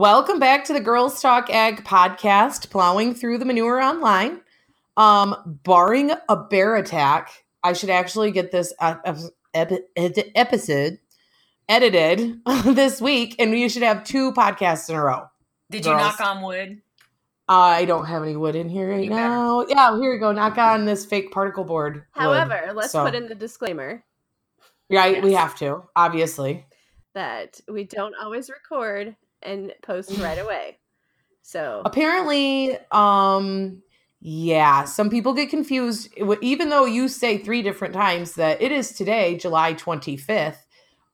Welcome back to the Girls Talk Ag podcast, plowing through the manure online. Um, barring a bear attack, I should actually get this ep- ep- ep- episode edited this week, and you should have two podcasts in a row. Did you knock on wood? I don't have any wood in here right You better. now. Yeah, here we go. Knock on this fake particle board. wood. However, let's So- put in the disclaimer right, we have to, obviously. that we don't always record and post right away. So Apparently, um, yeah, some people get confused. Even though you say three different times that it is today, July 25th,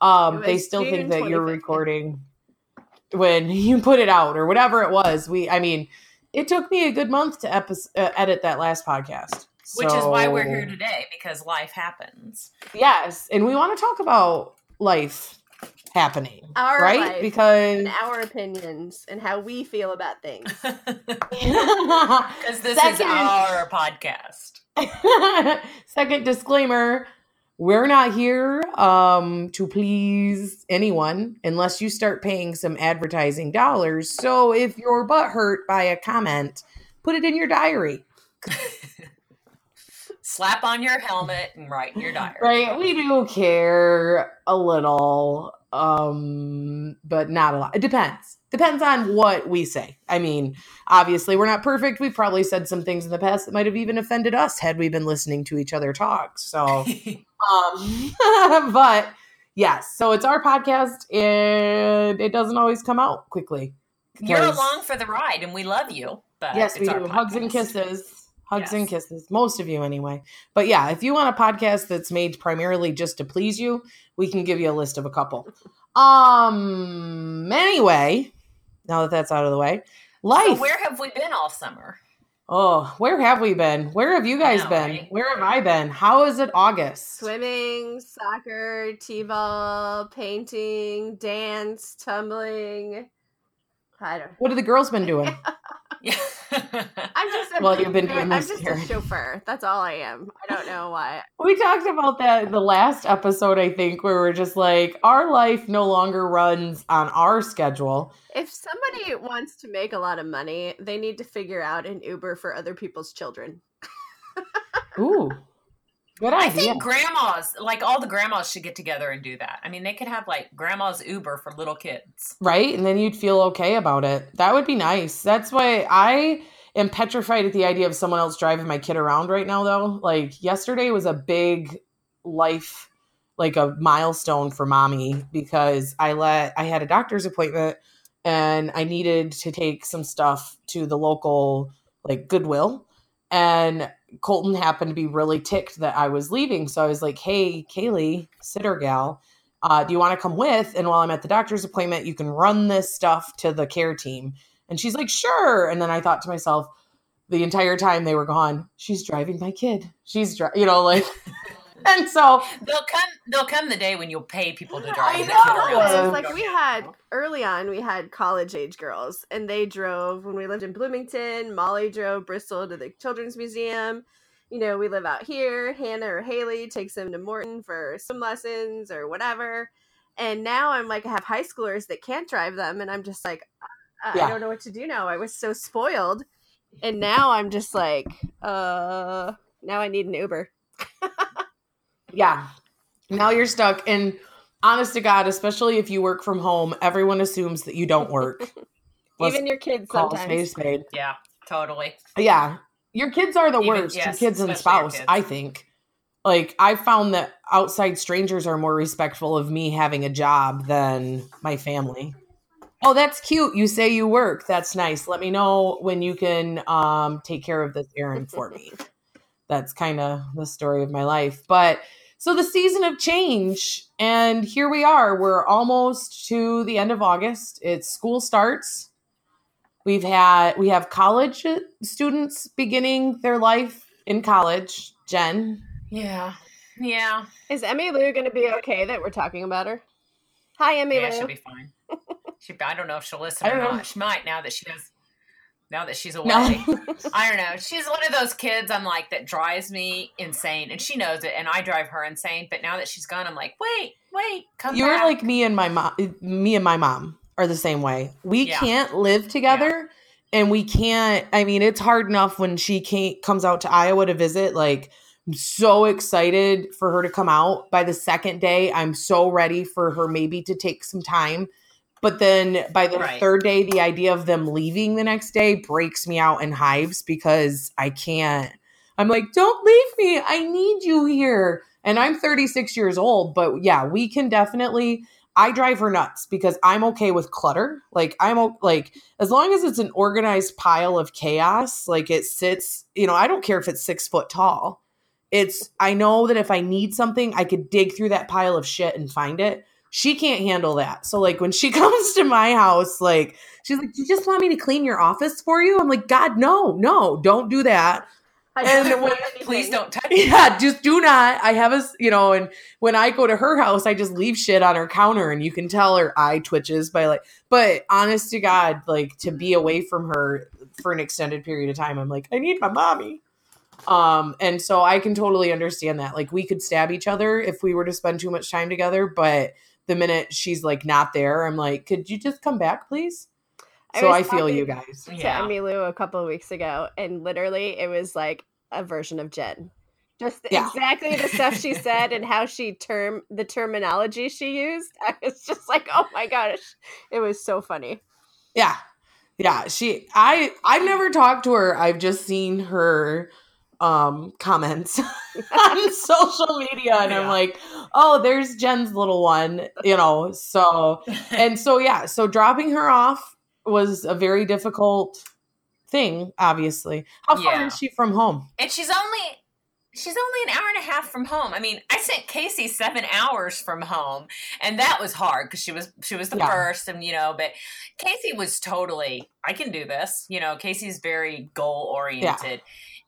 um, they still June think that you're recording when you put it out or whatever it was. We, I mean, it took me a good month to epi- uh, edit that last podcast. Which is why we're here today because life happens. Yes, and we want to talk about life happening, Our right? life Because and our opinions and how we feel about things. Because this is our podcast. Second disclaimer we're not here um, to please anyone unless you start paying some advertising dollars. So if your butt hurt by a comment, put it in your diary. Slap on your helmet and write in your diary. Right? We do care a little, um, but not a lot. It depends. Depends on what we say. I mean, obviously, we're not perfect. We've probably said some things in the past that might have even offended us had we been listening to each other talk. So. Um, but yes, so it's our podcast and it doesn't always come out quickly. You're along for the ride and we love you. But Yes, we it's our do. Hugs and kisses. Hugs and kisses. Most of you, anyway. But yeah, if you want a podcast that's made primarily just to please you, we can give you a list of a couple. Um. Anyway, now that that's out of the way, life. So where have we been all summer? oh, where have we been? Where have you guys know, been? right? Where have I been? How is it August? Swimming, soccer, t-ball, painting, dance, tumbling. I don't. What have the girls been doing? Yeah. I'm just. A, Well, you've been doing I'm this just here. a chauffeur. That's all I am. I don't know why. We talked about that in the last episode, I think, where we're just like, our life no longer runs on our schedule. If somebody wants to make a lot of money, they need to figure out an Uber for other people's children. Ooh, good I think grandmas, like all the grandmas, should get together and do that. I mean, they could have like grandma's Uber for little kids. right? And then you'd feel okay about it. That would be nice. That's why I am petrified at the idea of someone else driving my kid around right now, though. Like, yesterday was a big life, like a milestone for mommy because I let, I had a doctor's appointment and I needed to take some stuff to the local, like, Goodwill. And Colton happened to be really ticked that I was leaving. So I was like, hey, Kaylee, sitter gal, uh, do you want to come with? And while I'm at the doctor's appointment, you can run this stuff to the care team. And she's like, sure. And then I thought to myself, the entire time they were gone, she's driving my kid. She's, dri-, you know, like, and so They'll come. They'll come the day when you'll pay people to drive. I know. Yeah. Well, it's like we had early on we had college age girls and they drove when we lived in bloomington molly drove bristol to the children's museum you know we live out here hannah or haley takes them to morton for swim lessons or whatever and now i'm like i have high schoolers that can't drive them and i'm just like I, Yeah. I don't know what to do now i was so spoiled and now i'm just like uh now i need an uber yeah, now you're stuck. And honest to God, especially if you work from home, everyone assumes that you don't work. Even your kids call a sometimes spade. Yeah, totally. Yeah. Your kids are the Even- worst. yes, your kids and spouse, kids. I think. Like I found that outside strangers are more respectful of me having a job than my family. Oh, that's cute. You say you work. That's nice. Let me know when you can um take care of this errand for me. that's kind of the story of my life. But so the season of change and here we are. We're almost to the end of August. It's school starts. We've had we have college students beginning their life in college. Jen, Yeah, yeah. Is Emmy Lou going to be okay that we're talking about her? Hi, Emmy Yeah, Lou. she'll be fine. She, I don't know if she'll listen I or don't know. not. She might now that she has. Now that she's away, no, I don't know. She's one of those kids I'm like that drives me insane, and she knows it, and I drive her insane. But now that she's gone, I'm like, wait, wait, come you're back. like me and my mom. Me and my mom. are the same way. We Yeah. can't live together and we can't I mean it's hard enough when she can't comes out to Iowa to visit like I'm so excited for her to come out. By the second day, I'm so ready for her maybe to take some time. But then by the Right. third day, the idea of them leaving the next day breaks me out in hives because I can't. I'm like, don't leave me. I need you here. And I'm 36 years old, but yeah, we can definitely. I drive her nuts because I'm okay with clutter. Like I'm like as long as it's an organized pile of chaos, like it sits. You know, I don't care if it's six foot tall. It's I know that if I need something, I could dig through that pile of shit and find it. She can't handle that. So like when she comes to my house, like she's like, "You just want me to clean your office for you?" I'm like, "God, no, no, don't do that." I And when- Please don't touch. Yeah, just do not. I have a you know, and when I go to her house, I just leave shit on her counter and you can tell her eye twitches by like, but honest to God, like to be away from her for an extended period of time, I'm like, I need my mommy. Um, and so I can totally understand that. Like we could stab each other if we were to spend too much time together, but the minute she's like not there, I'm like, could you just come back, please? I So was I feel you guys. to Yeah. Emmylou a couple of weeks ago, and literally it was like a version of Jen. Just Yeah. exactly the stuff she said and how she term the terminology she used. I was just like, oh my gosh, it was so funny. Yeah. Yeah, she I I've never talked to her. I've just seen her um comments on social media and I'm like, "Oh, there's Jen's little one," you know. So and so yeah, so dropping her off was a very difficult thing, obviously. How far Yeah. is she from home? and she's only she's only an hour and a half from home. I mean, I sent Casey seven hours from home, and that was hard because she was she was the Yeah. first, and you know, but Casey was totally I can do this. You know, Casey's very goal oriented.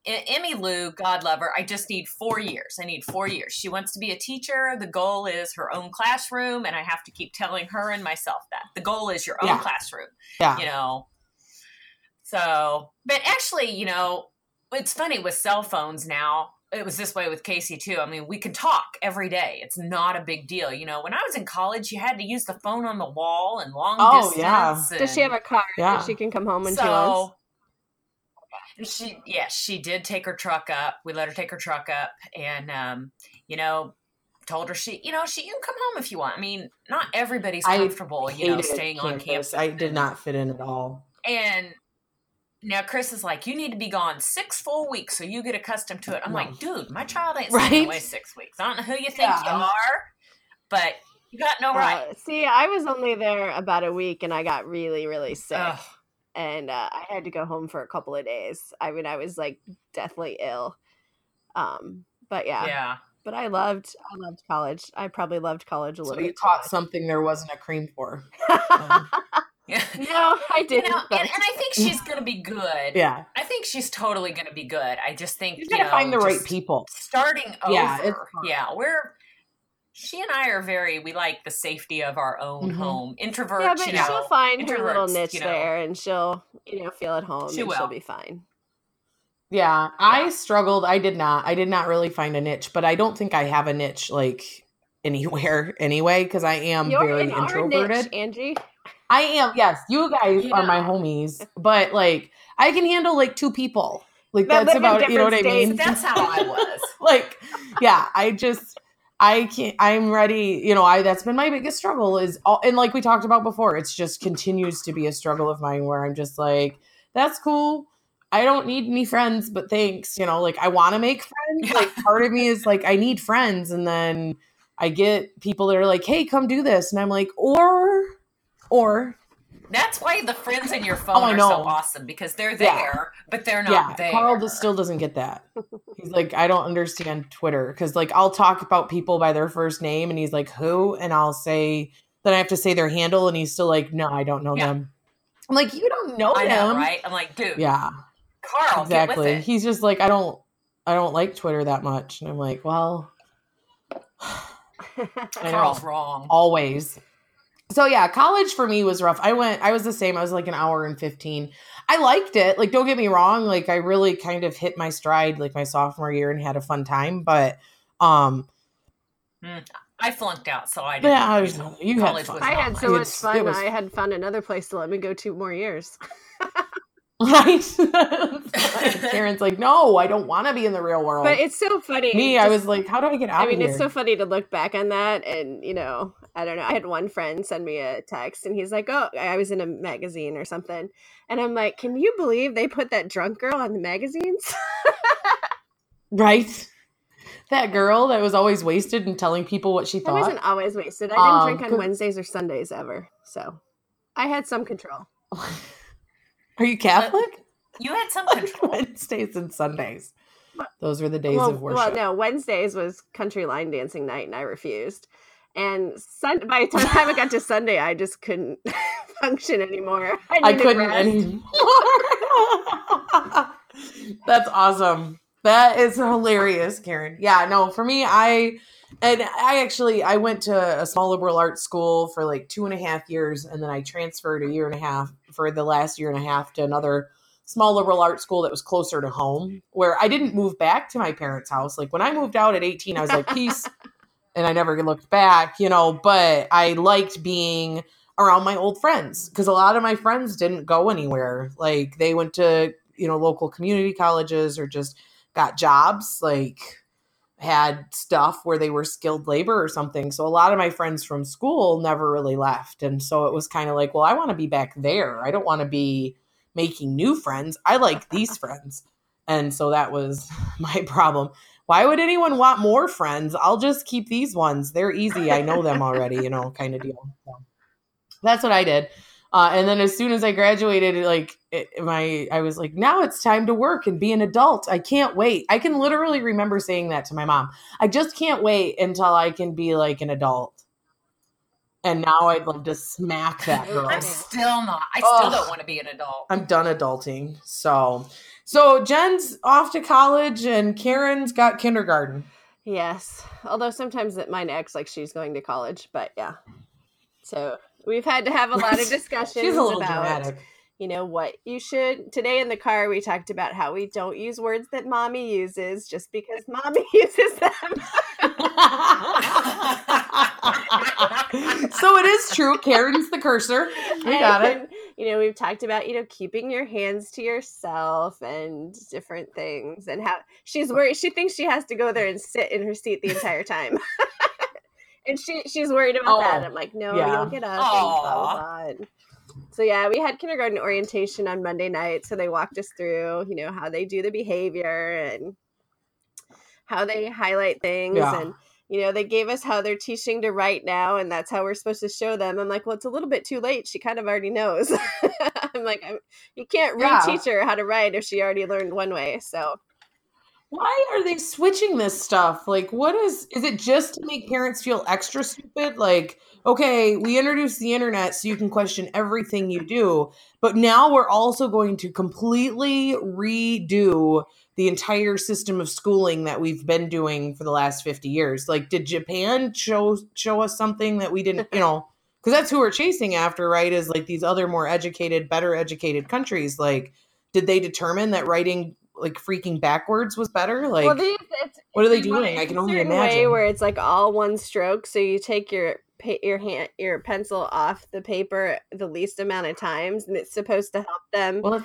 Emmy Lou, God love her. I just need four years. I need four years. She wants to be a teacher. The goal is her own classroom, and I have to keep telling her and myself that the goal is your own Yeah. classroom Yeah. you know. So, but actually, you know, it's funny with cell phones now. It was this way with Casey too. I mean, we can talk every day. It's not a big deal. You know, when I was in college, you had to use the phone on the wall and long Oh, distance. yeah. Does she have a car Yeah. that she can come home when she wants? And she, yeah, she did take her truck up. We let her take her truck up, and um, you know, told her she, you know, she you can come home if you want. I mean, not everybody's comfortable, you know, staying on campus. I did not fit in at all. And now Chris is like, you need to be gone six full weeks so you get accustomed to it. I'm No. like, dude, my child ain't Right? staying away six weeks. I don't know who you think you are, but you got no right. Uh, see, I was only there about a week and I got really, really sick. Ugh. And uh, I had to go home for a couple of days. I mean, I was like deathly ill. Um, but yeah, yeah. but I loved, I loved college. I probably loved college a So little you bit. caught something there wasn't a cream for. Yeah. no, I didn't. know, and, but- and I think she's going to be good. Yeah. I think she's totally going to be good. I just think You you gotta know, find the right people. Starting over. Yeah, Yeah, we're. She and I are very. We like the safety of our own Mhm. home. Introverts, yeah, but you know. she'll find her little niche you know. there, and she'll, you know, feel at home, She and she'll be fine. Yeah, I struggled. I did not. I did not really find a niche, but I don't think I have a niche like anywhere anyway because I am You're very in our introverted. niche, Angie. I am. Yes, you guys are my homies, but like I can handle like two people. Like That that's about it. You know what I mean? That's how I was. like, yeah, I just. I can't. I'm ready. You know, I that's been my biggest struggle is all, and like we talked about before, it's just continues to be a struggle of mine where I'm just like, that's cool. I don't need any friends, but thanks. You know, like I want to make friends. Like part of me is like I need friends, and then I get people that are like, hey, come do this, and I'm like, or, or That's why the friends in your oh, phone Oh, are so awesome because they're Yeah. there, but they're not yeah, there. Carl just still doesn't get that. He's like, I don't understand Twitter because like I'll talk about people by their first name, and he's like, who? And I'll say, then I have to say their handle, and he's still like, no, I don't know Yeah. them. I'm like, you don't know I them, know, right? I'm like, dude, Yeah, Carl, exactly. it. He's just like, I don't, I don't like Twitter that much, and I'm like, well, Carl's wrong. always. So yeah, college for me was rough. I went I was the same. I was like an hour and 15. I liked it. Like don't get me wrong, like I really kind of hit my stride like my sophomore year and had a fun time, but um Hmm. I flunked out, so I didn't. Yeah, I was, you had College fun. was I had so much It's- fun. it was- I had found another place to let me go two more years. right? Karen's like, no, I don't want to be in the real world. But it's so funny. Me, I was like, how do I get out I mean, of here? it's so funny to look back on that, and you know, I don't know. I had one friend send me a text, and he's like, "Oh, I was in a magazine or something," and I'm like, "Can you believe they put that drunk girl on the magazines?" right? That girl that was always wasted and telling people what she I thought. wasn't always wasted. I didn't Um, drink on good- Wednesdays or Sundays ever, so I had some control. Are you Catholic? You had some control. Wednesdays and Sundays. Those were the days well, of worship. well, no, Wednesdays was country line dancing night, and I refused. And sun- by the time I got to Sunday, I just couldn't function anymore. I, I couldn't rest. anymore. That's awesome. That is hilarious, Karen. Yeah, no, for me, I and I actually I went to a small liberal arts school for like two and a half years, and then I transferred a year and a half for the last year and a half to another small liberal arts school that was closer to home, where I didn't move back to my parents' house. Like when I moved out at 18, I was like, peace. and I never looked back, you know, but I liked being around my old friends because a lot of my friends didn't go anywhere. Like they went to, you know, local community colleges or just got jobs, like had stuff where they were skilled labor or something. So a lot of my friends from school never really left. And so it was kind of like, well, I want to be back there. I don't want to be making new friends. I like these friends. And so that was my problem. Why would anyone want more friends? I'll just keep these ones. They're easy. I know them already, you know, kind of deal. So that's what I did. Uh, and then as soon as I graduated, like it, my, I was like, now it's time to work and be an adult. I can't wait. I can literally remember saying that to my mom. I just can't wait until I can be like an adult. And now I'd love to smack that girl. I'm still not. I still Ugh. don't want to be an adult. I'm done adulting. So, so Jen's off to college and Karen's got kindergarten. Yes. Although sometimes it mine acts like she's going to college, but yeah. So we've had to have a lot of discussions She's a little about dramatic. you know what you should today in the car we talked about how we don't use words that mommy uses just because mommy uses them. so it is true. Karen's the cursor. We got it. You know, we've talked about, you know, keeping your hands to yourself and different things and how she's worried she thinks she has to go there and sit in her seat the entire time. and she she's worried about that. Oh, I'm like, no, yeah. you'll get up blah, blah, blah. And So yeah, we had kindergarten orientation on Monday night. So they walked us through, you know, how they do the behavior and how they highlight things Yeah. and you know, they gave us how they're teaching to write now, and that's how we're supposed to show them. I'm like, well, it's a little bit too late. She kind of already knows. I'm like, I'm, you can't Yeah. reteach her how to write if she already learned one way. So Why are they switching this stuff? Like, what is, is it just to make parents feel extra stupid? Like, okay, we introduced the internet so you can question everything you do, but now we're also going to completely redo the entire system of schooling that we've been doing for the last 50 years. Like, did Japan show, show us something that we didn't, you know, because that's who we're chasing after, right? Is like these other more educated, better educated countries. Like, did they determine that writing like freaking backwards was better? Like, well, they, it's, what are they doing? I can only certain Way imagine. where it's like all one stroke, so you take your your hand your pencil off the paper the least amount of times, and it's supposed to help them well,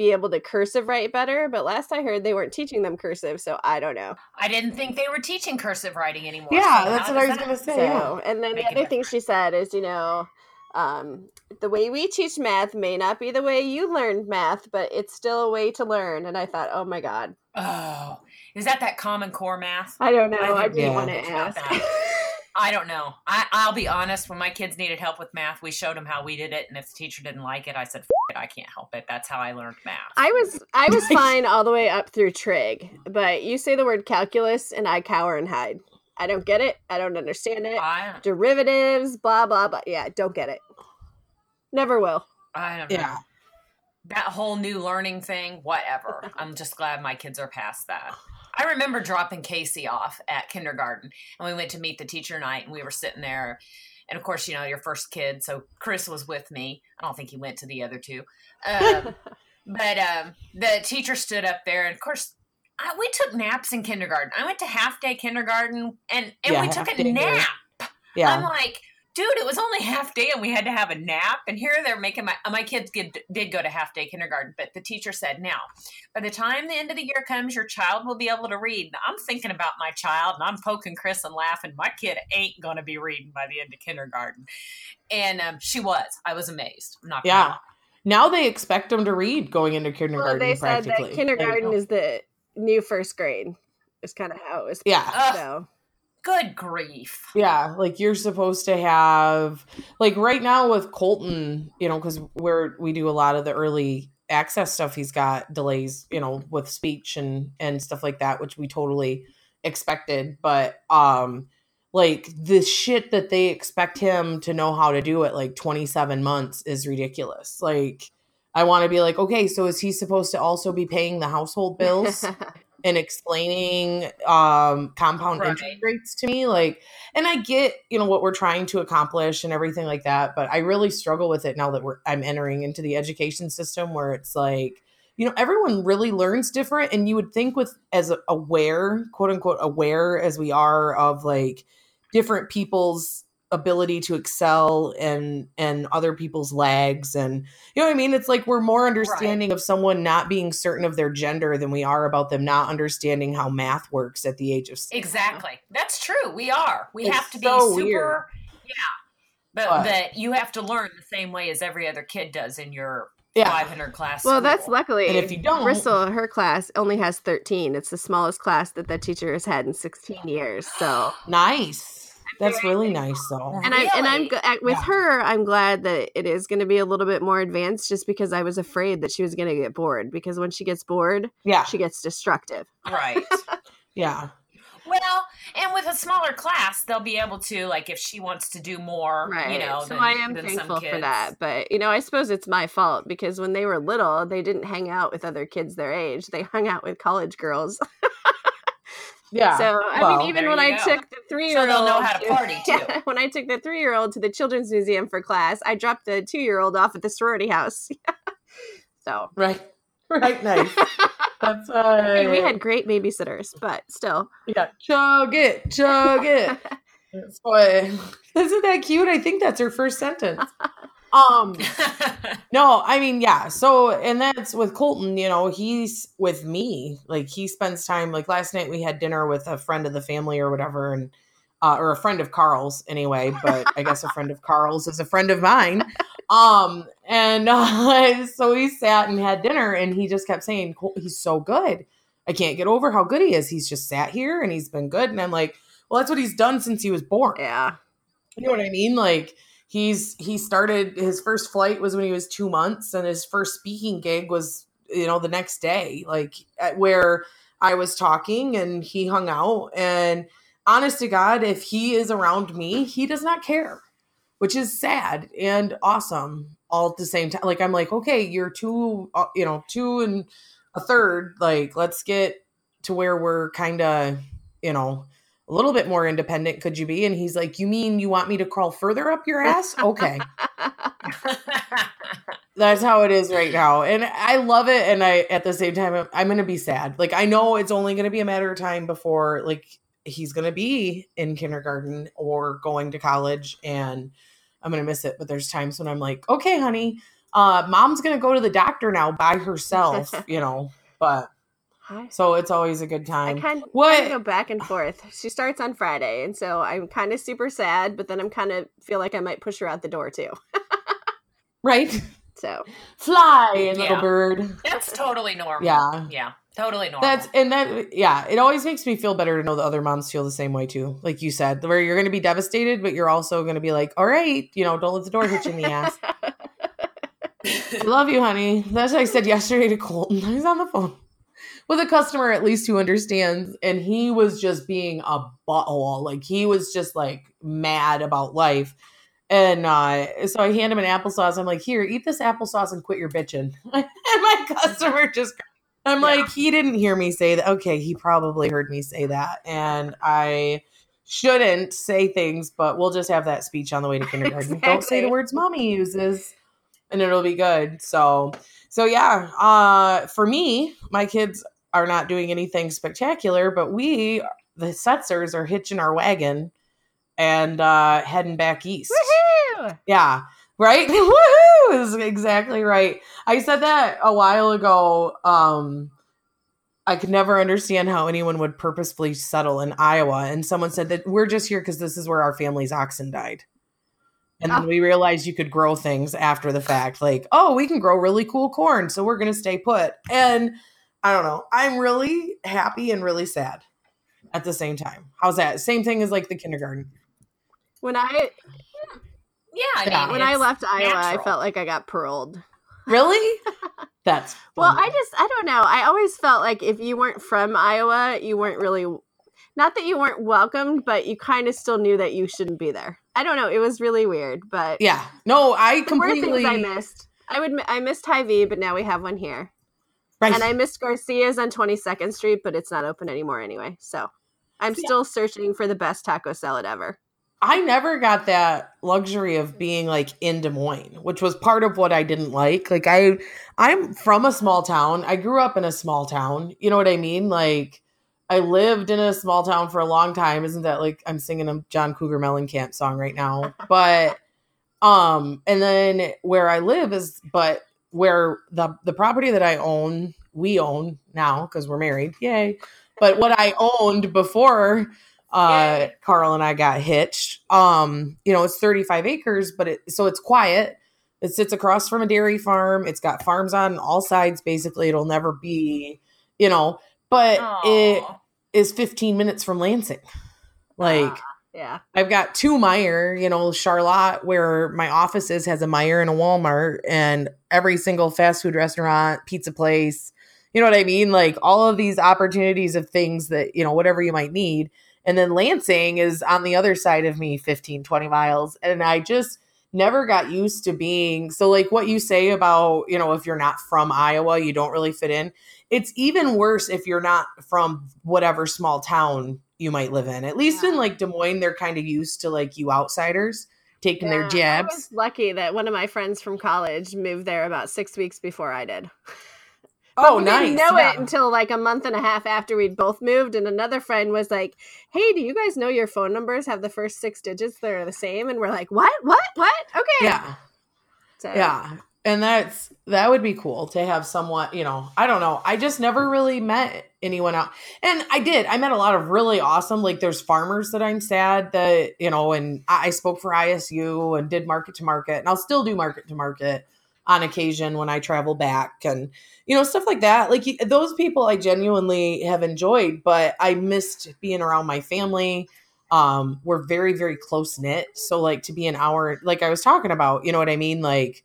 be able to cursive write better. But last I heard, they weren't teaching them cursive, so I don't know. I didn't think they were teaching cursive writing anymore. yeah, so that's what I was gonna say. So, yeah. and then Make the other thing she said is, you know, um, the way we teach math may not be the way you learned math, but it's still a way to learn. And I thought, oh my god, Oh, is that that Common Core math? I don't know. I I, didn't Yeah. want to ask. that. I don't know. I, I'll be honest. When my kids needed help with math, we showed them how we did it, and if the teacher didn't like it, I said, F- "it, I can't help it." That's how I learned math. I was I was fine all the way up through trig, but you say the word calculus and I cower and hide. I don't get it. I don't understand it. I, Derivatives, blah blah blah. Yeah, don't get it. Never will. I don't know. Yeah. That whole new learning thing, whatever. I'm just glad my kids are past that. I remember dropping Casey off at kindergarten, and we went to meet the teacher night, and we were sitting there. And of course, you know, your first kid. So Chris was with me. I don't think he went to the other two. Um, but um, the teacher stood up there, and of course, I, we took naps in kindergarten. I went to half day kindergarten, and and Yeah, we took a nap. Yeah. I'm like, dude, it was only half day and we had to have a nap. And here they're making my my kids get, did go to half day kindergarten, but the teacher said, now, by the time the end of the year comes, your child will be able to read. Now, I'm thinking about my child and I'm poking Chris and laughing. My kid ain't going to be reading by the end of kindergarten. And um, she was. I was amazed. I'm not. Yeah. Now they expect them to read going into Well, kindergarten. they said that kindergarten is the new first grade. Is kind of how it was. Yeah. So good grief. Yeah, like you're supposed to have like right now with Colton, you know, because we're we do a lot of the early access stuff. He's got delays, you know, with speech and and stuff like that, which we totally expected. But um, like the shit that they expect him to know how to do at like 27 months is ridiculous. Like. I want to be like, okay, so is he supposed to also be paying the household bills? and explaining um compound Right. interest rates to me like and i get you know what we're trying to accomplish and everything like that but i really struggle with it now that we're i'm entering into the education system where it's like you know everyone really learns different and you would think with as aware quote unquote aware as we are of like different people's ability to excel and and other people's lags and you know what I mean? It's like we're more understanding of someone not being certain of their gender than we are about them not understanding how math works at the age of six. Exactly. That's true. We are. We It's have to be so super. weird. Yeah. But But- that you have to learn the same way as every other kid does in your Yeah. 500 class. well, that's luckily. And if you don't- Bristol, her class only has 13. It's the smallest class that that teacher has had in 16 years. So, Nice. That's really nice though. and I and I'm Really? g- uh, with Yeah. her. I'm glad that it is going to be a little bit more advanced, just because I was afraid that she was going to get bored. Because when she gets bored, Yeah. she gets destructive. right. Yeah. Well, and with a smaller class, they'll be able to like if she wants to do more, Right. you know. so than, I am than thankful for that. But you know, I suppose it's my fault because when they were little, they didn't hang out with other kids their age. They hung out with college girls. Yeah. So I Well, mean, even when I go. took the three year So old, they'll know how to party too. when I took the three year old to the children's museum for class, I dropped the two year old off at the sorority house. so right. Right. Nice. That's uh I mean, we had great babysitters, but still, yeah. Chug it. Chug it. That's why isn't that cute? I think that's her first sentence. Um No, I mean, yeah. So, and that's with Colton, you know, he's with me. Like, he spends time, like, last night we had dinner with a friend of the family or whatever, and, uh, or a friend of Carl's anyway, but I guess a friend of Carl's is a friend of mine. Um, and uh, so we sat and had dinner, and he just kept saying, he's so good. I can't get over how good he is. He's just sat here and he's been good. And I'm like, well, that's what he's done since he was born. yeah. You know what I mean? Like he's he started his first flight was when he was two months, and his first speaking gig was you know the next day. Like where I was talking and he hung out. And honest to God, if he is around me, he does not care, which is sad and awesome all at the same time. Like I'm like, okay, you're two, uh, you know, two and a third. Like let's get to where we're kind of, you know a little bit more independent could you be? And he's like you mean you want me to crawl further up your ass? Okay. That's how it is right now. And i love it. And i at the same time I'm- i'm gonna be sad. Like i know it's only gonna be a matter of time before like he's gonna be in kindergarten or going to college and i'm gonna miss it. But there's times when i'm like okay honey uh mom's gonna go to the doctor now by herself you know? But I, so it's always a good time. I time kind of What- go back and forth. She starts on Friday, and so I'm kind of super sad, but then I'm kind of feel like I might push her out the door too. right So fly little Yeah. bird That's totally normal. Yeah. Yeah. Totally normal. That's and that yeah, it always makes me feel better to know the other moms feel the same way too. Like you said, where you're going to be devastated, but you're also going to be like, "All right, you know, don't let the door hit you in the ass." I love you, honey. That's what I said yesterday to Colton. He's on the phone with a customer at least who understands, and he was just being a butthole. Like he was just like mad about life. And uh, so I hand him an applesauce. I'm like, here, eat this applesauce and quit your bitching. and my customer just I'm Yeah. like, he didn't hear me say that. Okay, he probably heard me say that. And I shouldn't say things, but we'll just have that speech on the way to kindergarten. Don't say the words mommy uses and it'll be good. So so yeah, uh for me, my kids are not doing anything spectacular, but we the Setzers are hitching our wagon and uh, heading back east. Woohoo! Yeah, right. Woohoo is exactly right. I said that a while ago. Um, I could never understand how anyone would purposefully settle in Iowa, and someone said that we're just here because this is where our family's oxen died. And then Oh. we realized you could grow things after the fact, like, oh, we can grow really cool corn, so we're gonna stay put. And I don't know. I'm really happy and really sad at the same time. How's that? Same thing as like the kindergarten. When I Yeah, I Yeah. mean, when I it's left Iowa, I felt like I got paroled. Really? That's Well. I just I don't know. I always felt like if you weren't from Iowa, you weren't really not that you weren't welcomed, but you kind of still knew that you shouldn't be there. I don't know. It was really weird, but yeah. No, I completely. I missed. I would I missed Hy-Vee, but now we have one here. Right. And I missed Garcia's on 22nd Street, but it's not open anymore anyway. So I'm still searching for the best taco salad ever. I never got that luxury of being like in Des Moines, which was part of what I didn't like. Like I I'm from a small town. I grew up in a small town. You know what I mean? Like I lived in a small town for a long time. Isn't that like I'm singing a John Cougar Mellencamp song right now? But um and then where I live is but where the the property that I own, we own now because we're married. Yay. But what I owned before uh Yay. Carl and I got hitched. Um, you know, it's 35 acres, but it so it's quiet. It sits across from a dairy farm. It's got farms on all sides basically. It'll never be, you know, but it Aw. is 15 minutes from Lansing. Like. Yeah. I've got two Meijer, you know, Charlotte, where my office is, has a Meijer and a Walmart, and every single fast food restaurant, pizza place, you know what I mean? Like all of these opportunities of things that, you know, whatever you might need. And then Lansing is on the other side of me, 15, 20 miles. And I just never got used to being so, like what you say about, you know, if you're not from Iowa, you don't really fit in. It's even worse if you're not from whatever small town you might live in. At least in like Des Moines, they're kind of used to like you outsiders taking their Yeah, I jabs. was lucky that one of my friends from college moved there about six weeks before I did. Oh, we nice. didn't know yeah. it until like a month and a half after we'd both moved. And another friend was like, Hey, do you guys know your phone numbers have the first six digits that are the same? And we're like, What? What? What? Okay. yeah. So, Yeah. And that's that would be cool to have someone, you know, I don't know. I just never really met anyone out. And I did. I met a lot of really awesome like there's farmers that I'm sad that, you know, and I spoke for ISU and did market to market and I'll still do market to market on occasion when I travel back and you know stuff like that. Like those people I genuinely have enjoyed, but I missed being around my family. Um we're very very close knit, so like to be an hour like I was talking about, you know what I mean? Like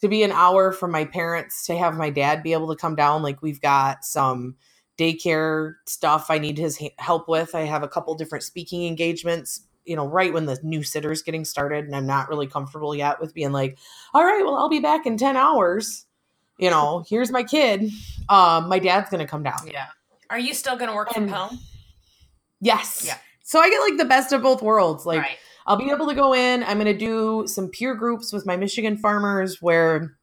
to be an hour from my parents to have my dad be able to come down like we've got some daycare stuff i need his help with i have a couple different speaking engagements you know right when the new sitter's getting started and i'm not really comfortable yet with being like all right well i'll be back in 10 hours you know here's my kid um my dad's gonna come down Yeah. Are you still going to work from home? yes Yeah. so i get like the best of both worlds like right. I'll be able to go in. I'm going to do some peer groups with my Michigan farmers where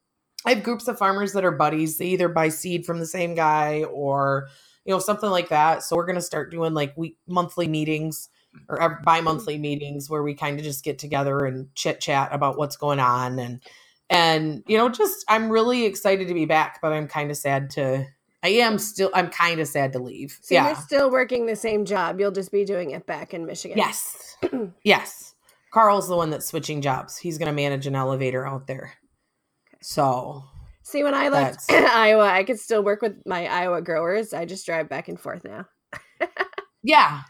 I have groups of farmers that are buddies. They either buy seed from the same guy or, you know, something like that. So we're going to start doing like week monthly meetings or bi monthly meetings where we kind of just get together and chit chat about what's going on. And, and, you know, just I'm really excited to be back, but I'm kind of sad to, I am still, I'm kind of sad to leave. So yeah. you're still working the same job. You'll just be doing it back in Michigan. Yes. yes. Carl's the one that's switching jobs. He's going to manage an elevator out there. So, See, when I left Iowa, I could still work with my Iowa growers. I just drive back and forth now. yeah.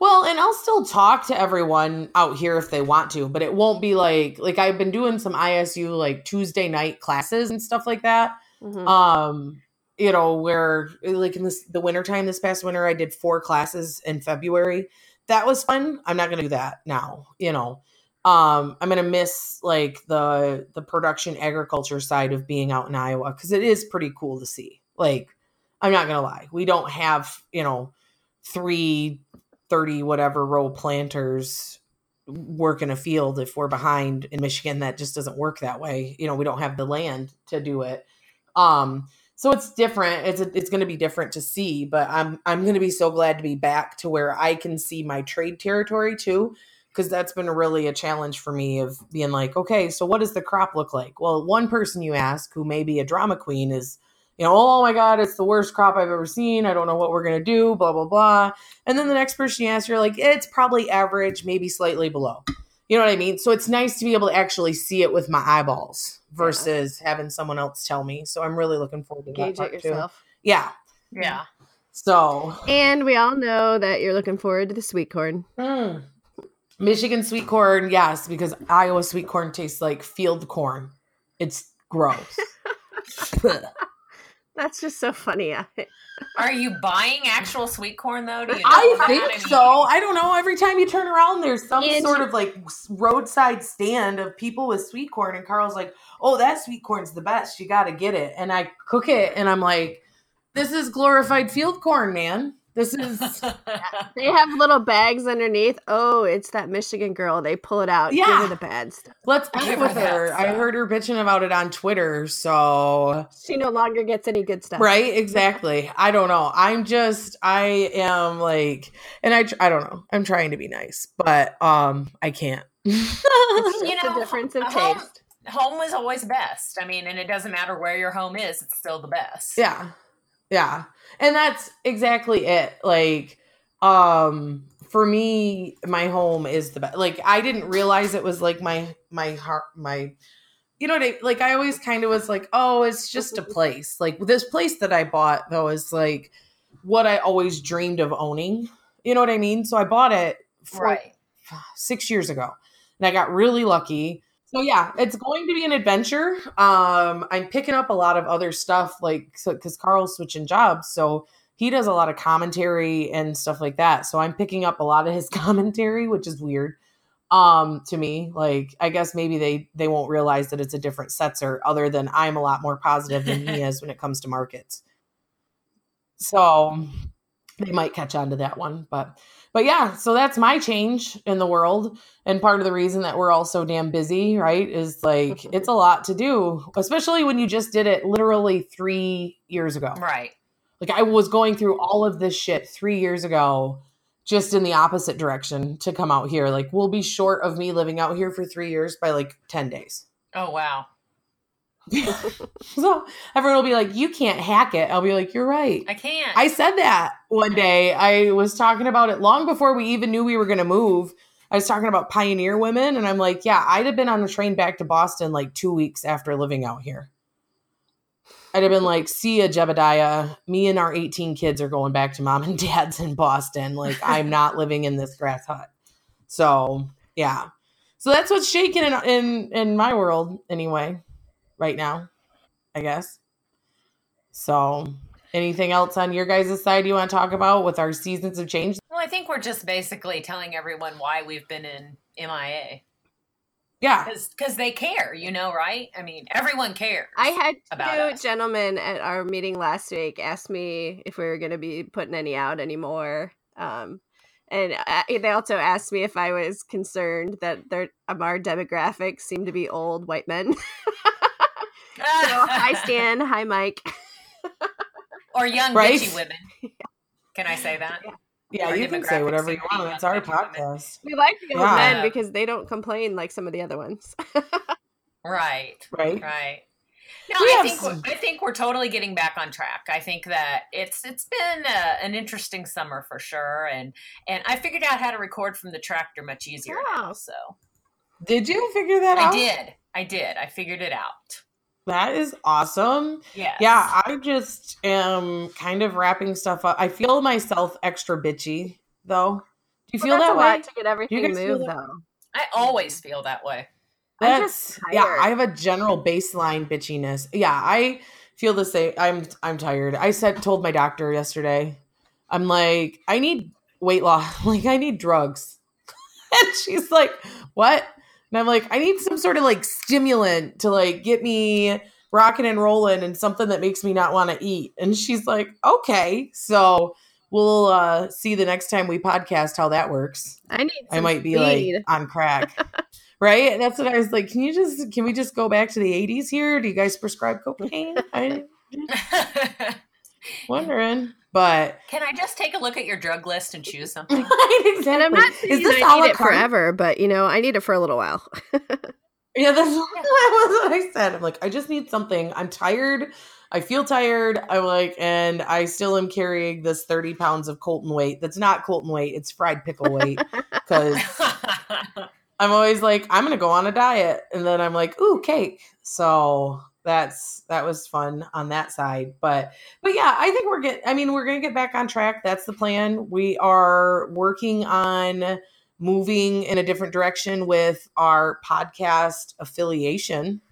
Well, and I'll still talk to everyone out here if they want to, but it won't be like like I've been doing some ISU like Tuesday night classes and stuff like that. Mhm. Um, you know, where like in this the wintertime this past winter I did four classes in February. That was fun. I'm not going to do that now, you know. Um, I'm going to miss like the the production agriculture side of being out in Iowa cuz it is pretty cool to see. Like I'm not going to lie. We don't have, you know, 3 30 whatever row planters work in a field if we're behind in Michigan that just doesn't work that way. You know, we don't have the land to do it. Um so it's different. It's it's going to be different to see, but I'm I'm going to be so glad to be back to where I can see my trade territory too because that's been really a challenge for me of being like, okay, so what does the crop look like? Well, one person you ask who may be a drama queen is, you know, oh my God, it's the worst crop I've ever seen. I don't know what we're going to do, blah, blah, blah. And then the next person you ask, you're like, it's probably average, maybe slightly below. You know what I mean? So it's nice to be able to actually see it with my eyeballs versus yeah. having someone else tell me. So I'm really looking forward to Gauge that part it yourself. Too. Yeah. Yeah. So, and we all know that you're looking forward to the sweet corn. Mm. Michigan sweet corn, yes, because Iowa sweet corn tastes like field corn. It's gross. That's just so funny. Are you buying actual sweet corn though? Do you know I think so. I don't know. Every time you turn around, there's some and sort of like roadside stand of people with sweet corn, and Carl's like, "Oh, that sweet corn's the best. You got to get it." And I cook it, and I'm like this is glorified field corn, man. This is. they have little bags underneath. Oh, it's that Michigan girl. They pull it out. Yeah. Give her the bad stuff. Let's get with her. I heard her bitching about it on Twitter. So. She no longer gets any good stuff. Right? Exactly. I don't know. I'm just, I am like, and I, I don't know. I'm trying to be nice, but um, I can't. it's you know, a difference of taste. Home, is always best. I mean, and it doesn't matter where your home is, it's still the best. Yeah. Yeah. And that's exactly it. Like, um, for me, my home is the best. Like, I didn't realize it was like my, my heart, my, you know what I, like, I always kind of was like, oh, it's just a place. Like, this place that I bought, though, is like what I always dreamed of owning. You know what I mean? So I bought it right. six years ago and I got really lucky so yeah, it's going to be an adventure. Um, I'm picking up a lot of other stuff, like because so, Carl's switching jobs, so he does a lot of commentary and stuff like that. So I'm picking up a lot of his commentary, which is weird um to me like i guess maybe they they won't realize that it's a different setzer other than i'm a lot more positive than he is when it comes to markets so they might catch on to that one but but yeah, so that's my change in the world. And part of the reason that we're all so damn busy, right, is like mm-hmm. it's a lot to do, especially when you just did it literally three years ago. Right. Like I was going through all of this shit three years ago, just in the opposite direction to come out here. Like we'll be short of me living out here for three years by like 10 days. Oh, wow. So everyone will be like, "You can't hack it." I'll be like, "You're right. I can't." I said that one day. I was talking about it long before we even knew we were going to move. I was talking about pioneer women, and I'm like, "Yeah, I'd have been on the train back to Boston like two weeks after living out here." I'd have been like, "See ya, Jebediah. Me and our 18 kids are going back to mom and dad's in Boston. Like, I'm not living in this grass hut." So yeah, so that's what's shaking in in in my world anyway right now, I guess. So, anything else on your guys' side you want to talk about with our seasons of change? Well, I think we're just basically telling everyone why we've been in MIA. Yeah. Because they care, you know, right? I mean, everyone cares. I had two us. gentlemen at our meeting last week ask me if we were going to be putting any out anymore. Um, and uh, they also asked me if I was concerned that their um, our demographics seem to be old white men. so, hi Stan, hi Mike. or young right? bitchy women. Can I say that? Yeah. Yeah, you can say whatever you want. It's our podcast. We like the old yeah. men because they don't complain like some of the other ones. right. Right. Right. No, I think some... I think we're totally getting back on track. I think that it's it's been a, an interesting summer for sure, and and I figured out how to record from the tractor much easier oh. now. So, did you figure that I out? I did. I did. I figured it out. That is awesome. Yeah. Yeah, I just am kind of wrapping stuff up. I feel myself extra bitchy though. Do you well, feel that way? to get everything moved though. I always feel that way. That's yeah, I have a general baseline bitchiness. Yeah, I feel the same. I'm I'm tired. I said told my doctor yesterday. I'm like, I need weight loss. Like I need drugs. and she's like, "What?" And I'm like, I need some sort of like stimulant to like get me rocking and rolling and something that makes me not want to eat. And she's like, okay. So we'll uh see the next time we podcast how that works. I need I might be speed. like on crack. right? That's what I was like. Can you just can we just go back to the 80s here? Do you guys prescribe cocaine? I, wondering. But can I just take a look at your drug list and choose something? exactly. And I'm not saying Is this I need it forever, but you know, I need it for a little while. yeah, that's what I said. I'm like, I just need something. I'm tired. I feel tired. I'm like, and I still am carrying this 30 pounds of Colton weight. That's not Colton weight. It's fried pickle weight. Because I'm always like, I'm gonna go on a diet, and then I'm like, ooh, cake. So that's that was fun on that side but but yeah i think we're get i mean we're gonna get back on track that's the plan we are working on moving in a different direction with our podcast affiliation.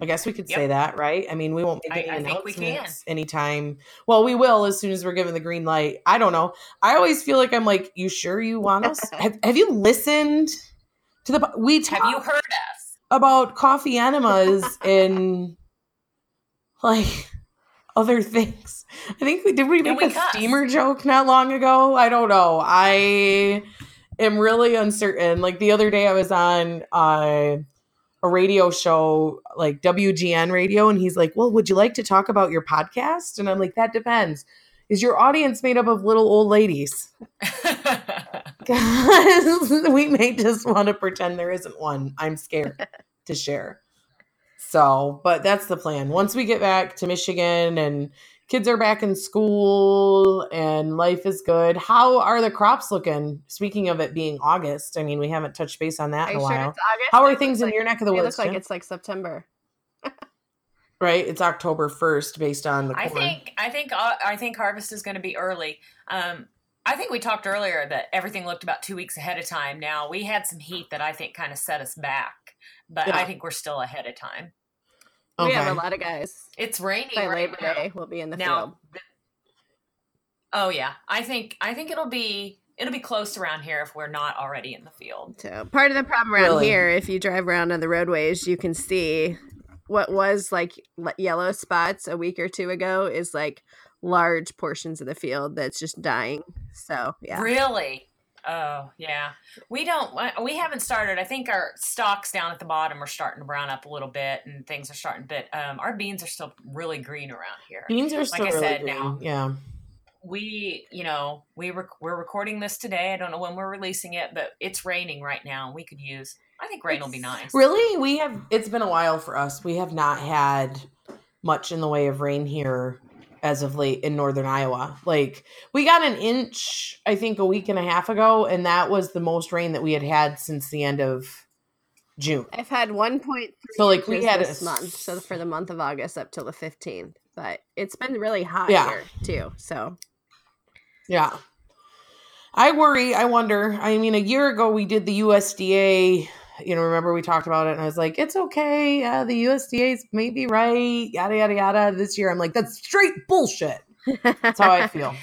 I guess we could yep. say that right? I mean we won't make any I, I announcements anytime well we will as soon as we're given the green light i don't know i always feel like i'm like you sure you want us? Have, have you listened to the we talk, have you heard us about coffee enemas and like other things. I think we did we make we a cuss. steamer joke not long ago. I don't know. I am really uncertain. Like the other day, I was on uh, a radio show, like WGN radio, and he's like, "Well, would you like to talk about your podcast?" And I'm like, "That depends." Is your audience made up of little old ladies? Because we may just want to pretend there isn't one. I'm scared to share. So, but that's the plan. Once we get back to Michigan and kids are back in school and life is good, how are the crops looking? Speaking of it being August, I mean, we haven't touched base on that are in a sure while. How are things in like, your neck of the woods? It looks like it's like September. Right it's october 1st based on the corn. i think i think uh, i think harvest is going to be early um, I think we talked earlier that everything looked about two weeks ahead of time. Now we had some heat that I think kind of set us back, but yeah. I think we're still ahead of time. Okay. We have a lot of guys. It's raining. By right Labor now. Day, we'll be in the now, field. Oh yeah, I think I think it'll be it'll be close around here if we're not already in the field. So part of the problem around really? here, if you drive around on the roadways, you can see what was like yellow spots a week or two ago is like large portions of the field that's just dying. So yeah, really. Oh yeah, we don't. We haven't started. I think our stalks down at the bottom are starting to brown up a little bit, and things are starting. But um, our beans are still really green around here. Beans are still like I really said green. now. Yeah, we you know we rec- we're recording this today. I don't know when we're releasing it, but it's raining right now. We could use. I think rain it's, will be nice. Really, we have. It's been a while for us. We have not had much in the way of rain here as of late in northern Iowa. Like we got an inch, I think, a week and a half ago, and that was the most rain that we had had since the end of June. I've had one point. So like we had this a, month, so for the month of August up till the fifteenth, but it's been really hot yeah. here too. So yeah. I worry. I wonder. I mean, a year ago we did the USDA you know, remember we talked about it and I was like, it's okay. Yeah, the USDA's maybe right. Yada, yada, yada. This year I'm like, that's straight bullshit. That's how I feel.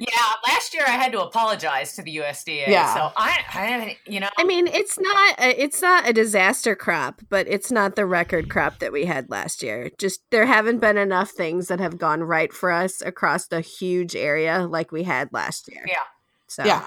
Yeah, last year I had to apologize to the USDA. Yeah. So I, I haven't, you know. I mean, it's not a, it's not a disaster crop, but it's not the record crop that we had last year. Just there haven't been enough things that have gone right for us across the huge area like we had last year. Yeah. So yeah.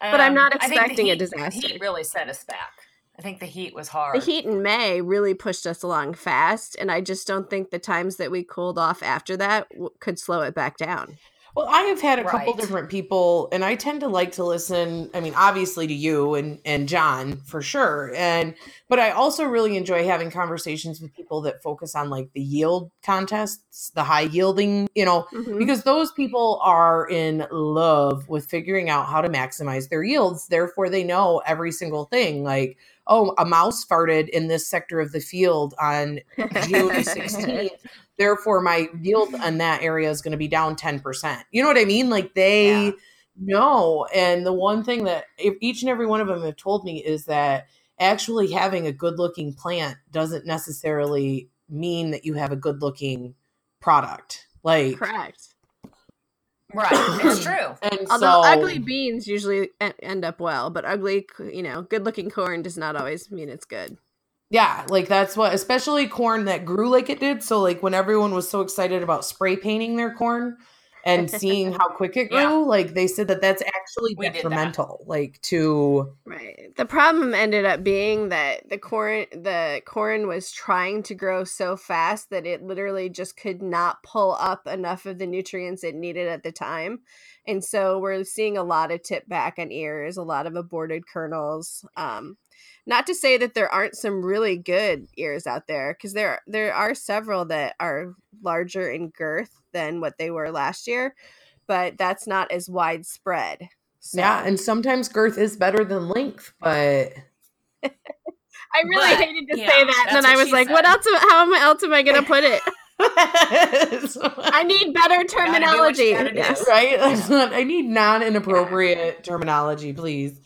But um, I'm not expecting heat, a disaster. Heat really set us back. I think the heat was hard. The heat in May really pushed us along fast, and I just don't think the times that we cooled off after that w- could slow it back down. Well, I have had a right. couple different people, and I tend to like to listen. I mean, obviously to you and and John for sure, and but I also really enjoy having conversations with people that focus on like the yield contests, the high yielding, you know, mm-hmm. because those people are in love with figuring out how to maximize their yields. Therefore, they know every single thing, like oh, a mouse farted in this sector of the field on June 16th. Therefore, my yield on that area is going to be down 10%. You know what I mean? Like they yeah. know. And the one thing that each and every one of them have told me is that actually having a good looking plant doesn't necessarily mean that you have a good looking product. Like, correct. Right, it's true. and Although so, ugly beans usually end up well, but ugly, you know, good-looking corn does not always mean it's good. Yeah, like that's what, especially corn that grew like it did. So, like when everyone was so excited about spray painting their corn, and seeing how quick it grew, Yeah. like they said that that's actually We detrimental, like to Right. The problem ended up being that the corn the corn was trying to grow so fast that it literally just could not pull up enough of the nutrients it needed at the time. And so we're seeing a lot of tip back on ears, a lot of aborted kernels. Um not to say that there aren't some really good ears out there because there there are several that are larger in girth than what they were last year, but that's not as widespread. So. yeah, and sometimes girth is better than length, but I really But, hated to yeah, say that, and then I was she like, "What else? am- How am- else am I going to put it? I need better terminology." Yes. right? That's not, I need non-inappropriate terminology, please.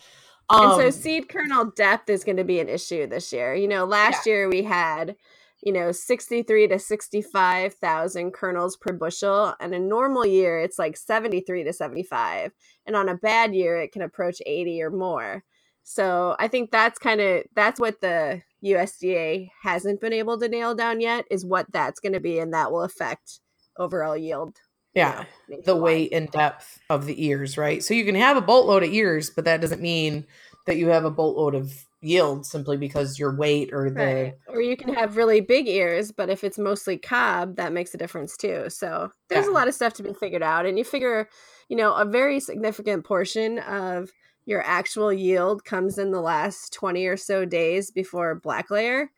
And Um, so seed kernel depth is going to be an issue this year. You know, last year we had, you know, 63 to 65,000 kernels per bushel. And a normal year, it's like 73 to 75. And on a bad year, it can approach 80 or more. So I think that's kind of, that's what the USDA hasn't been able to nail down yet is what that's going to be. And that will affect overall yield. You yeah, know, the weight and depth of the ears, right? So you can have a boatload of ears, but that doesn't mean that you have a boatload of yield simply because your weight or the Right. Or you can have really big ears, but if it's mostly cob, that makes a difference too. So there's Yeah. a lot of stuff to be figured out. And you figure, you know, a very significant portion of your actual yield comes in the last 20 or so days before black layer.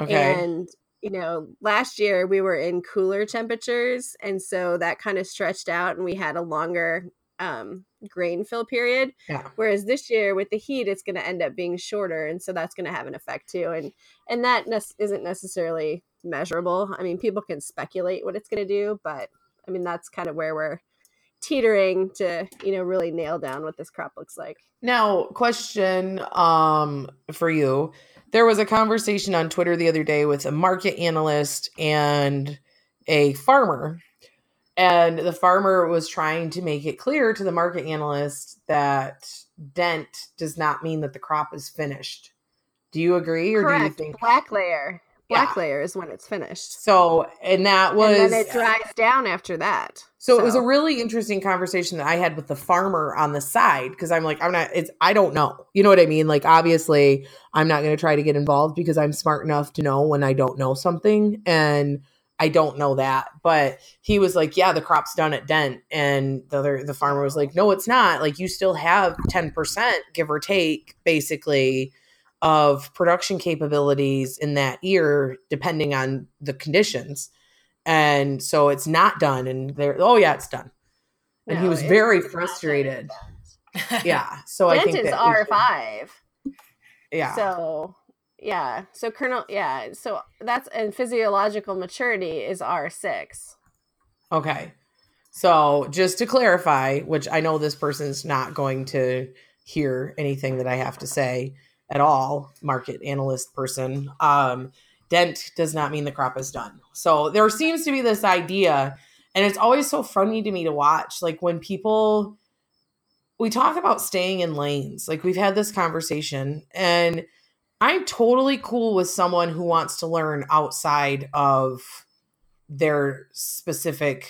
okay. And, you know, last year we were in cooler temperatures. And so that kind of stretched out and we had a longer um, grain fill period. Yeah. Whereas this year with the heat, it's going to end up being shorter. And so that's going to have an effect too. And, and that ne- isn't necessarily measurable. I mean, people can speculate what it's going to do, but I mean, that's kind of where we're teetering to, you know, really nail down what this crop looks like. Now, question um for you. There was a conversation on Twitter the other day with a market analyst and a farmer. And the farmer was trying to make it clear to the market analyst that dent does not mean that the crop is finished. Do you agree or do you Correct. think Black layer. Black Yeah. layer is when it's finished. so? And that was and then it dries down after that. So, it was a really interesting conversation that I had with the farmer on the side because I'm like, I'm not, it's, I don't know. You know what I mean? Like, obviously, I'm not going to try to get involved because I'm smart enough to know when I don't know something. And I don't know that. But he was like, yeah, the crop's done at Dent. And the other, the farmer was like, no, it's not. Like, you still have 10%, give or take, basically, of production capabilities in that year, depending on the conditions and so it's not done and they're oh yeah it's done and he was very frustrated yeah so i think is R5. yeah So yeah. So kernel, yeah. So that's and physiological maturity is R six. okay so just to clarify which i know this person's not going to hear anything that i have to say at all market analyst person. Um dent does not mean the crop is done. So there seems to be this idea and it's always so funny to me to watch like when people we talk about staying in lanes like we've had this conversation and i'm totally cool with someone who wants to learn outside of their specific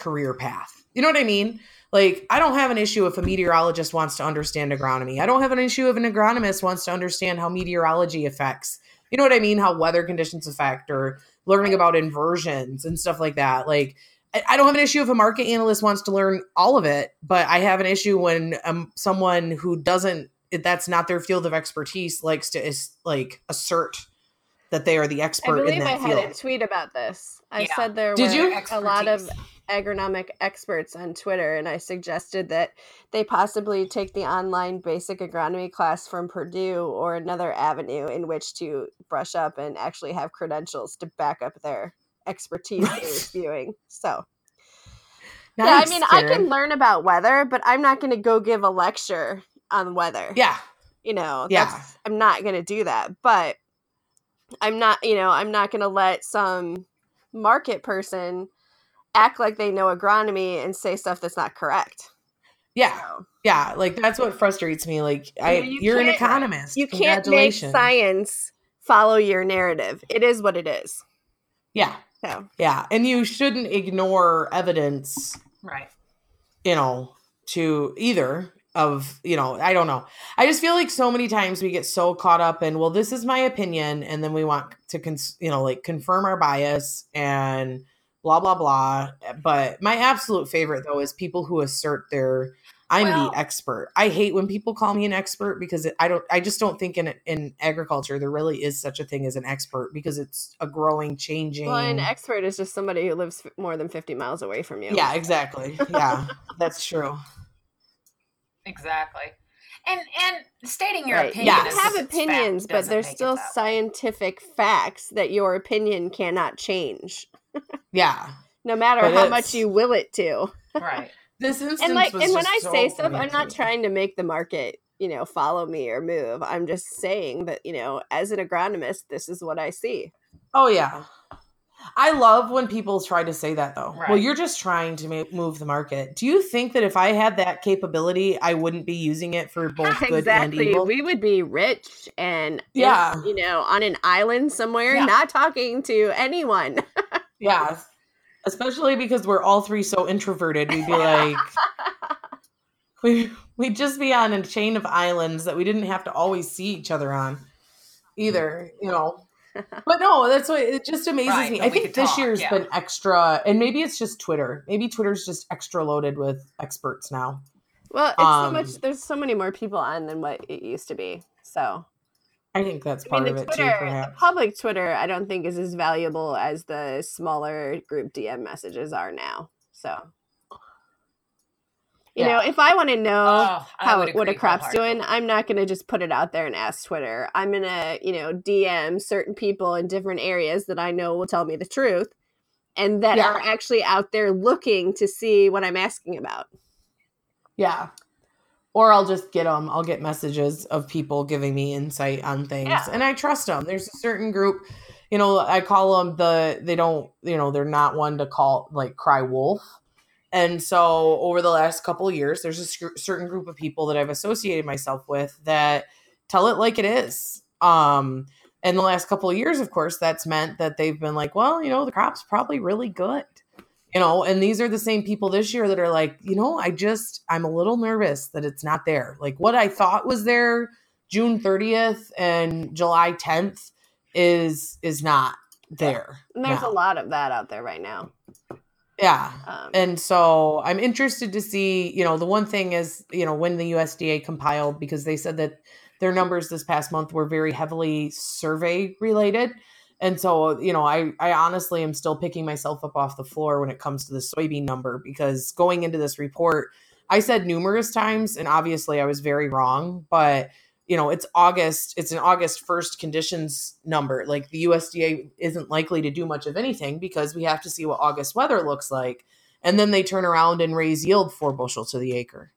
career path. You know what i mean? Like i don't have an issue if a meteorologist wants to understand agronomy. I don't have an issue if an agronomist wants to understand how meteorology affects you know what i mean? How weather conditions affect or learning about inversions and stuff like that. Like I- don't have an issue if a market analyst wants to learn all of it, but I have an issue when um, someone who doesn't, that's not their field of expertise, likes to is, like assert that they are the I expert in believe I that had a tweet about this. I Yeah. said there Did were you? a lot of agronomic experts on Twitter, and I suggested that they possibly take the online basic agronomy class from Purdue or another avenue in which to brush up and actually have credentials to back up their expertise Right. they're spewing. So yeah, I Nice, mean, I can learn about weather, but I'm not going to go give a lecture on weather. Yeah, you know Yeah. i'm not going to do that but i'm not you know i'm not going to let some market person act like they know agronomy and say stuff that's not correct yeah, So, yeah. Like that's what frustrates me. Like I, you you're an economist. you can't make science follow your narrative it is what it is Yeah, so yeah, and you shouldn't ignore evidence right you know to either of you know i don't know. I just feel like so many times we get so caught up in well this is my opinion and then we want to cons- you know like confirm our bias and blah blah blah. But my absolute favorite though is people who assert their i'm well, the expert. I hate when people call me an expert because it, i don't i just don't think in in agriculture there really is such a thing as an expert because it's a growing changing well an expert is just somebody who lives more than 50 miles away from you. Yeah exactly. Yeah that's true Exactly. And and stating your right. opinion. Yeah. have opinions, but there's still scientific facts that your opinion cannot change. yeah. No matter but how much you will it to. Right. this instance and like and when I so say stuff, I'm not trying to make the market, you know, follow me or move. I'm just saying that, you know, as an agronomist, this is what I see. Oh yeah. I love when people try to say that though. Right. Well, you're just trying to make, move the market. Do you think that if I had that capability, I wouldn't be using it for both good exactly. and evil? We would be rich and yeah, you know, on an island somewhere, yeah. not talking to anyone. yeah, especially because we're all three so introverted. We'd be like, we we'd just be on a chain of islands that we didn't have to always see each other on, either. You know but no, that's what it just amazes right, me. I think this talk, year's yeah. been extra, and maybe it's just Twitter. Maybe Twitter's just extra loaded with experts now. Well, it's um, so much. There's so many more people on than what it used to be. So, I think that's part I mean, of Twitter, it too. Perhaps public Twitter, I don't think is as valuable as the smaller group DM messages are now. So, you yeah. know, if I want to know oh, how what a crop's doing, I'm not going to just put it out there and ask Twitter. I'm going to, you know, DM certain people in different areas that I know will tell me the truth and that yeah. are actually out there looking to see what I'm asking about. Yeah. Or I'll just get them. I'll get messages of people giving me insight on things yeah. and I trust them. There's a certain group, you know, I call them the they don't, you know, they're not one to call like cry wolf and so over the last couple years, there's a sc- certain group of people that I've associated myself with that tell it like it is. Um, and the last couple of years, of course, that's meant that they've been like, well, you know, the crop's probably really good. You know, and these are the same people this year that are like, you know, I just, I'm a little nervous that it's not there. Like what I thought was there June 30th and July 10th is, is not there. And there's now. a lot of that out there right now. Yeah. Um, and so I'm interested to see, you know, the one thing is, you know, when the USDA compiled, because they said that their numbers this past month were very heavily survey related. And so, you know, I, I honestly am still picking myself up off the floor when it comes to the soybean number because going into this report, I said numerous times, and obviously I was very wrong, but you know, it's August, it's an August 1st conditions number. Like the USDA isn't likely to do much of anything because we have to see what August weather looks like. And then they turn around and raise yield four bushel to the acre,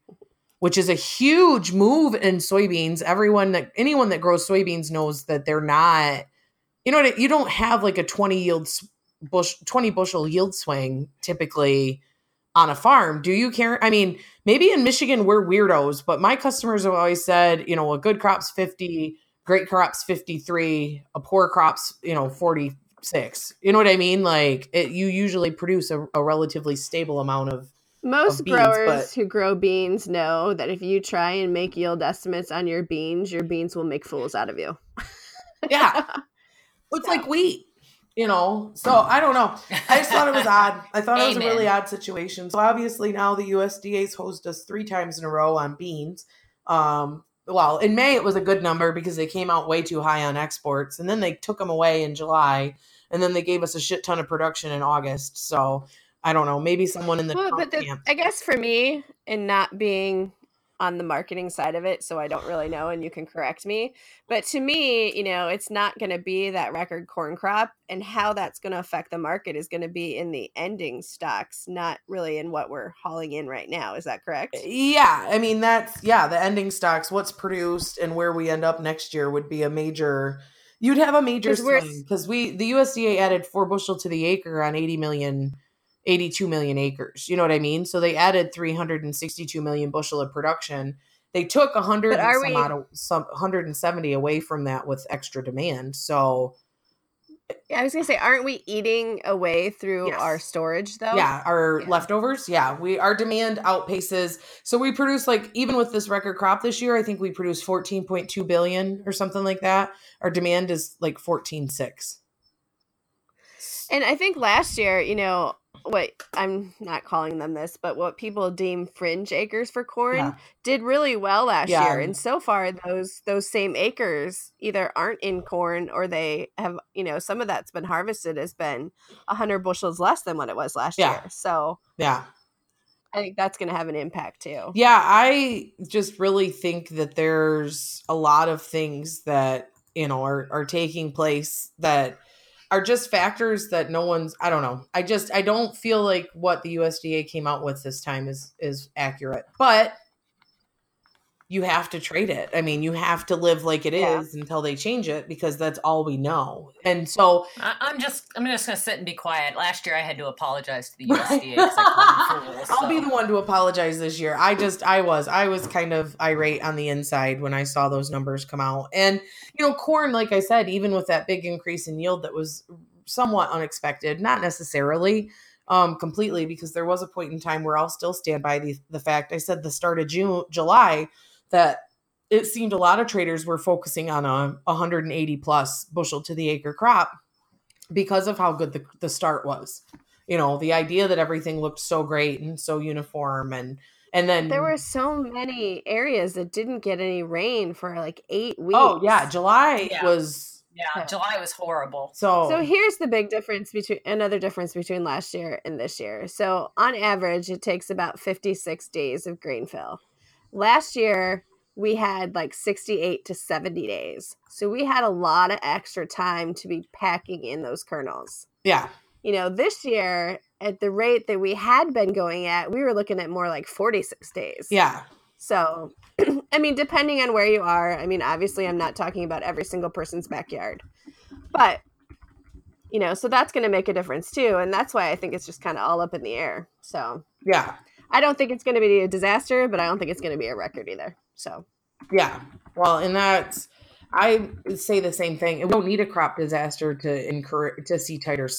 which is a huge move in soybeans. Everyone that anyone that grows soybeans knows that they're not, you know, you don't have like a 20 yield bush, 20 bushel yield swing typically on a farm. Do you care? I mean, maybe in Michigan we're weirdos, but my customers have always said, you know, a good crop's 50, great crop's 53, a poor crop's, you know, 46. You know what I mean? Like it, you usually produce a, a relatively stable amount of most of beans, growers but... who grow beans know that if you try and make yield estimates on your beans, your beans will make fools out of you. yeah. It's like wheat you know so i don't know. I just thought it was odd. I thought Amen. it was a really odd situation. So obviously now the usda's hosed us three times in a row on beans. Um well in may it was a good number because they came out way too high on exports and then they took them away in july and then they gave us a shit ton of production in august. So i don't know. Maybe someone in the well, but the, i guess for me and not being on the marketing side of it, so I don't really know, and you can correct me. But to me, you know, it's not going to be that record corn crop, and how that's going to affect the market is going to be in the ending stocks, not really in what we're hauling in right now. Is that correct? Yeah, I mean that's yeah, the ending stocks, what's produced, and where we end up next year would be a major. You'd have a major swing because we the USDA added four bushel to the acre on eighty million 82 million acres. You know what I mean? So they added 362 million bushel of production. They took 100 some we, of, some 170 away from that with extra demand. So Yeah, I was gonna say, aren't we eating away through Yes. our storage though? Yeah, our Yeah. leftovers. Yeah, we our demand outpaces. So we produce like even with this record crop this year, I think we produced 14.2 billion or something like that. Our demand is like 14.6. And I think last year, you know, what I'm not calling them this, but what people deem fringe acres for corn Yeah. did really well last Yeah. year. And so far those those same acres either aren't in corn or they have, you know, some of that's been harvested has been 100 bushels less than what it was last Yeah. year. So, Yeah. I think that's going to have an impact too. Yeah, I just really think that there's a lot of things that, you know, are are taking place that are just factors that no one's I don't know. I just I don't feel like what the USDA came out with this time is is accurate. But you have to trade it. I mean, you have to live like it is Yeah. until they change it because that's all we know. And so I, I'm just I'm just gonna sit and be quiet. Last year I had to apologize to the USDA because I called them fools. I'll be the one to apologize this year. I just I was I was kind of irate on the inside when I saw those numbers come out. And you know, corn like I said, even with that big increase in yield that was somewhat unexpected, not necessarily um completely because there was a point in time where I'll still stand by the the fact I said the start of June July that it seemed a lot of traders were focusing on a 180 plus bushel to the acre crop because of how good the, the start was you know the idea that everything looked so great and so uniform and and then There were so many areas that didn't get any rain for like 8 weeks. oh yeah july Yeah. was Yeah, July was horrible. so So here's the big difference between another difference between last year and this year. So on average, it takes about 56 days of grain fill. Last year, we had like 68 to 70 days. So we had a lot of extra time to be packing in those kernels. yeah You know, this year, at the rate that we had been going at, we were looking at more like 46 days. yeah So, I mean, depending on where you are, I mean, obviously, I'm not talking about every single person's backyard, but you know, so that's going to make a difference too, and that's why I think it's just kind of all up in the air. So, yeah I don't think it's going to be a disaster, but I don't think it's going to be a record either. So, yeah well and that's i say the same thing we don't need a crop disaster to encourage to see tighter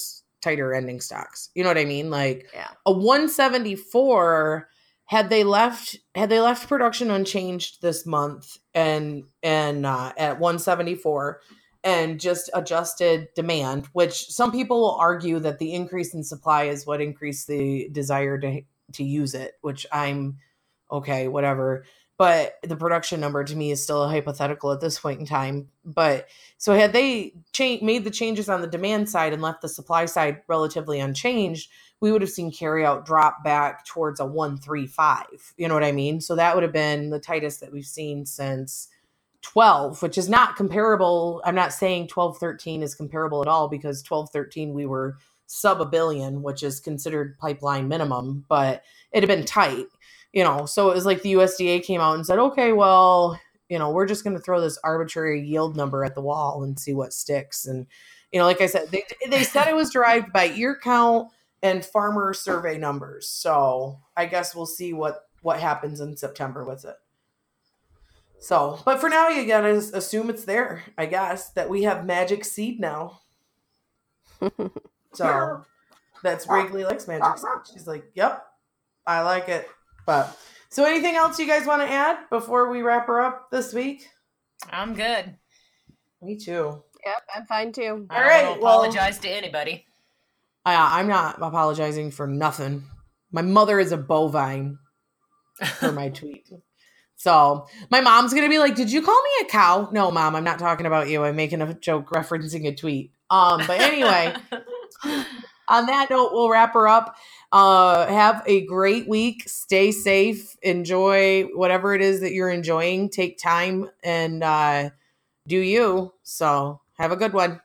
tighter ending stocks you know what i mean like yeah, a 174 had they left had they left production unchanged this month and and uh, at 174 and just adjusted demand which some people will argue that the increase in supply is what increased the desire to to use it which i'm okay whatever. But the production number to me is still a hypothetical at this point in time. But so had they cha- made the changes on the demand side and left the supply side relatively unchanged we would have seen carryout drop back towards a 135 you know what i mean? So that would have been the tightest that we've seen since 12 which is not comparable. I'm not saying 12 13 is comparable at all because 12 13 we were sub a billion which is considered pipeline minimum but it had been tight you know? So it was like the usda came out and said okay well you know we're just going to throw this arbitrary yield number at the wall and see what sticks. And you know like i said they, they said it was derived by ear count and farmer survey numbers. So i guess we'll see what what happens in september with it. So but for now you gotta assume it's there i guess that we have magic seed now so that's Wrigley likes magic seed she's like yep i like it but so anything else you guys want to add before we wrap her up this week I'm good. me too yep, I'm fine too. I All don't right, well- apologize to anybody. I, i'm not apologizing for nothing my mother is a bovine for my tweet. So my mom's gonna be like, "Did you call me a cow?" No, mom, I'm not talking about you. I'm making a joke referencing a tweet. Um, but anyway, on that note, we'll wrap her up. Uh, have a great week. Stay safe. Enjoy whatever it is that you're enjoying. Take time and uh, do you. So have a good one.